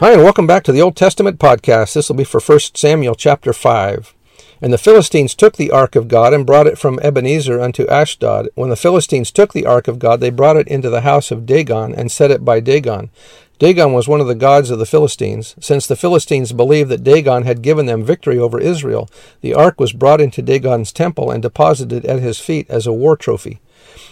Hi, and welcome back to the Old Testament podcast. This will be for 1 Samuel chapter 5. And the Philistines took the ark of God and brought it from Ebenezer unto Ashdod. When the Philistines took the ark of God, they brought it into the house of Dagon and set it by Dagon. Dagon was one of the gods of the Philistines. Since the Philistines believed that Dagon had given them victory over Israel, the ark was brought into Dagon's temple and deposited at his feet as a war trophy.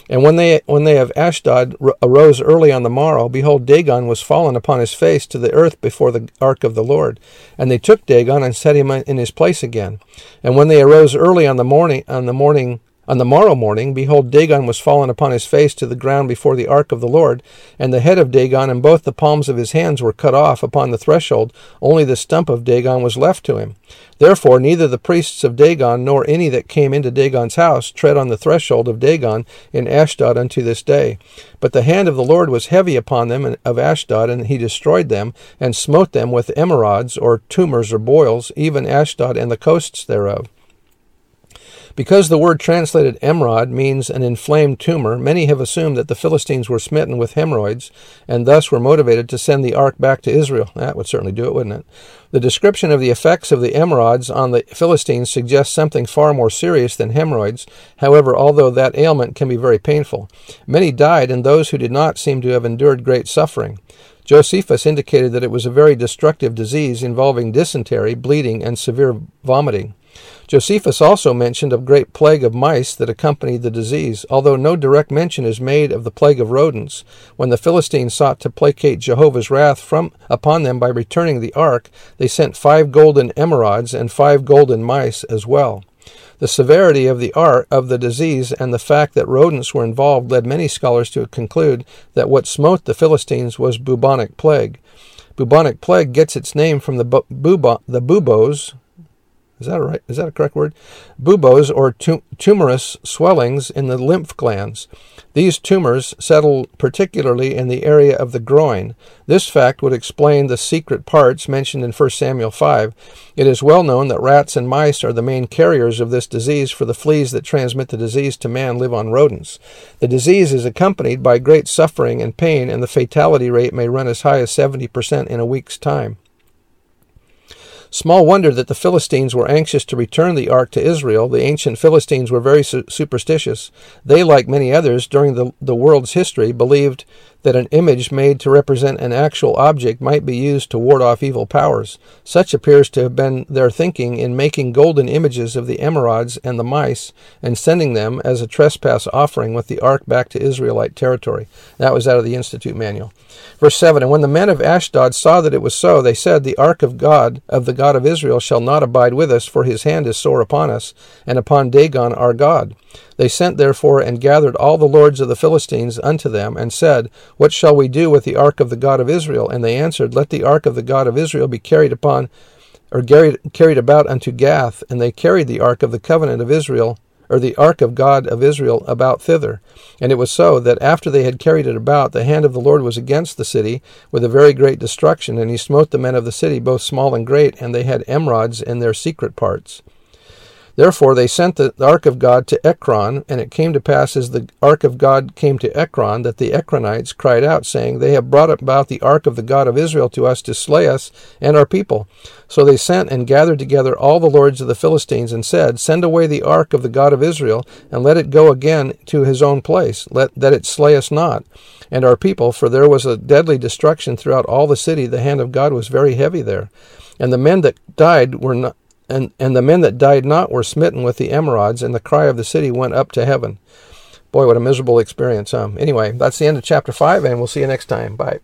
And when they when they of Ashdod arose early on the morrow, behold, Dagon was fallen upon his face to the earth before the ark of the Lord. And they took Dagon and set him in his place again. And when they arose early on the morning on the morning on the morrow morning, behold, Dagon was fallen upon his face to the ground before the ark of the Lord, and the head of Dagon and both the palms of his hands were cut off upon the threshold, only the stump of Dagon was left to him. Therefore, neither the priests of Dagon nor any that came into Dagon's house tread on the threshold of Dagon in Ashdod unto this day. But the hand of the Lord was heavy upon them of Ashdod, and he destroyed them, and smote them with emerods, or tumors, or boils, even Ashdod and the coasts thereof. Because the word translated emrod means an inflamed tumor, many have assumed that the Philistines were smitten with hemorrhoids and thus were motivated to send the ark back to Israel. That would certainly do it, wouldn't it? The description of the effects of the emerods on the Philistines suggests something far more serious than hemorrhoids. However, although that ailment can be very painful, many died, and those who did not seem to have endured great suffering. Josephus indicated that it was a very destructive disease involving dysentery, bleeding, and severe vomiting. Josephus also mentioned a great plague of mice that accompanied the disease, although no direct mention is made of the plague of rodents. When the Philistines sought to placate Jehovah's wrath from upon them by returning the ark, they sent five golden emerods and five golden mice as well. The severity of the art of the disease and the fact that rodents were involved led many scholars to conclude that what smote the Philistines was bubonic plague. Bubonic plague gets its name from the, bu- bubo- the buboes, is that right? Is that a correct word? Buboes or tumorous swellings in the lymph glands. These tumors settle particularly in the area of the groin. This fact would explain the secret parts mentioned in 1 Samuel 5. It is well known that rats and mice are the main carriers of this disease, for the fleas that transmit the disease to man live on rodents. The disease is accompanied by great suffering and pain, and the fatality rate may run as high as 70% in a week's time. Small wonder that the Philistines were anxious to return the ark to Israel. The ancient Philistines were very su- superstitious. They, like many others during the, the world's history, believed that an image made to represent an actual object might be used to ward off evil powers. Such appears to have been their thinking in making golden images of the emerods and the mice and sending them as a trespass offering with the ark back to Israelite territory. That was out of the Institute manual. Verse 7 And when the men of Ashdod saw that it was so, they said, The ark of God, of the God of Israel, shall not abide with us, for his hand is sore upon us, and upon Dagon our God. They sent therefore and gathered all the lords of the Philistines unto them, and said, What shall we do with the ark of the God of Israel? And they answered, Let the ark of the God of Israel be carried upon, or carried, carried about unto Gath. And they carried the ark of the covenant of Israel, or the ark of God of Israel, about thither. And it was so that after they had carried it about, the hand of the Lord was against the city with a very great destruction, and he smote the men of the city, both small and great, and they had emerods in their secret parts. Therefore they sent the ark of God to Ekron, and it came to pass as the ark of God came to Ekron that the Ekronites cried out, saying, They have brought about the ark of the God of Israel to us to slay us and our people. So they sent and gathered together all the lords of the Philistines, and said, Send away the ark of the God of Israel, and let it go again to his own place, let that it slay us not and our people, for there was a deadly destruction throughout all the city. The hand of God was very heavy there. And the men that died were not and, and the men that died not were smitten with the emerods, and the cry of the city went up to heaven. Boy, what a miserable experience. Um, anyway, that's the end of chapter 5, and we'll see you next time. Bye.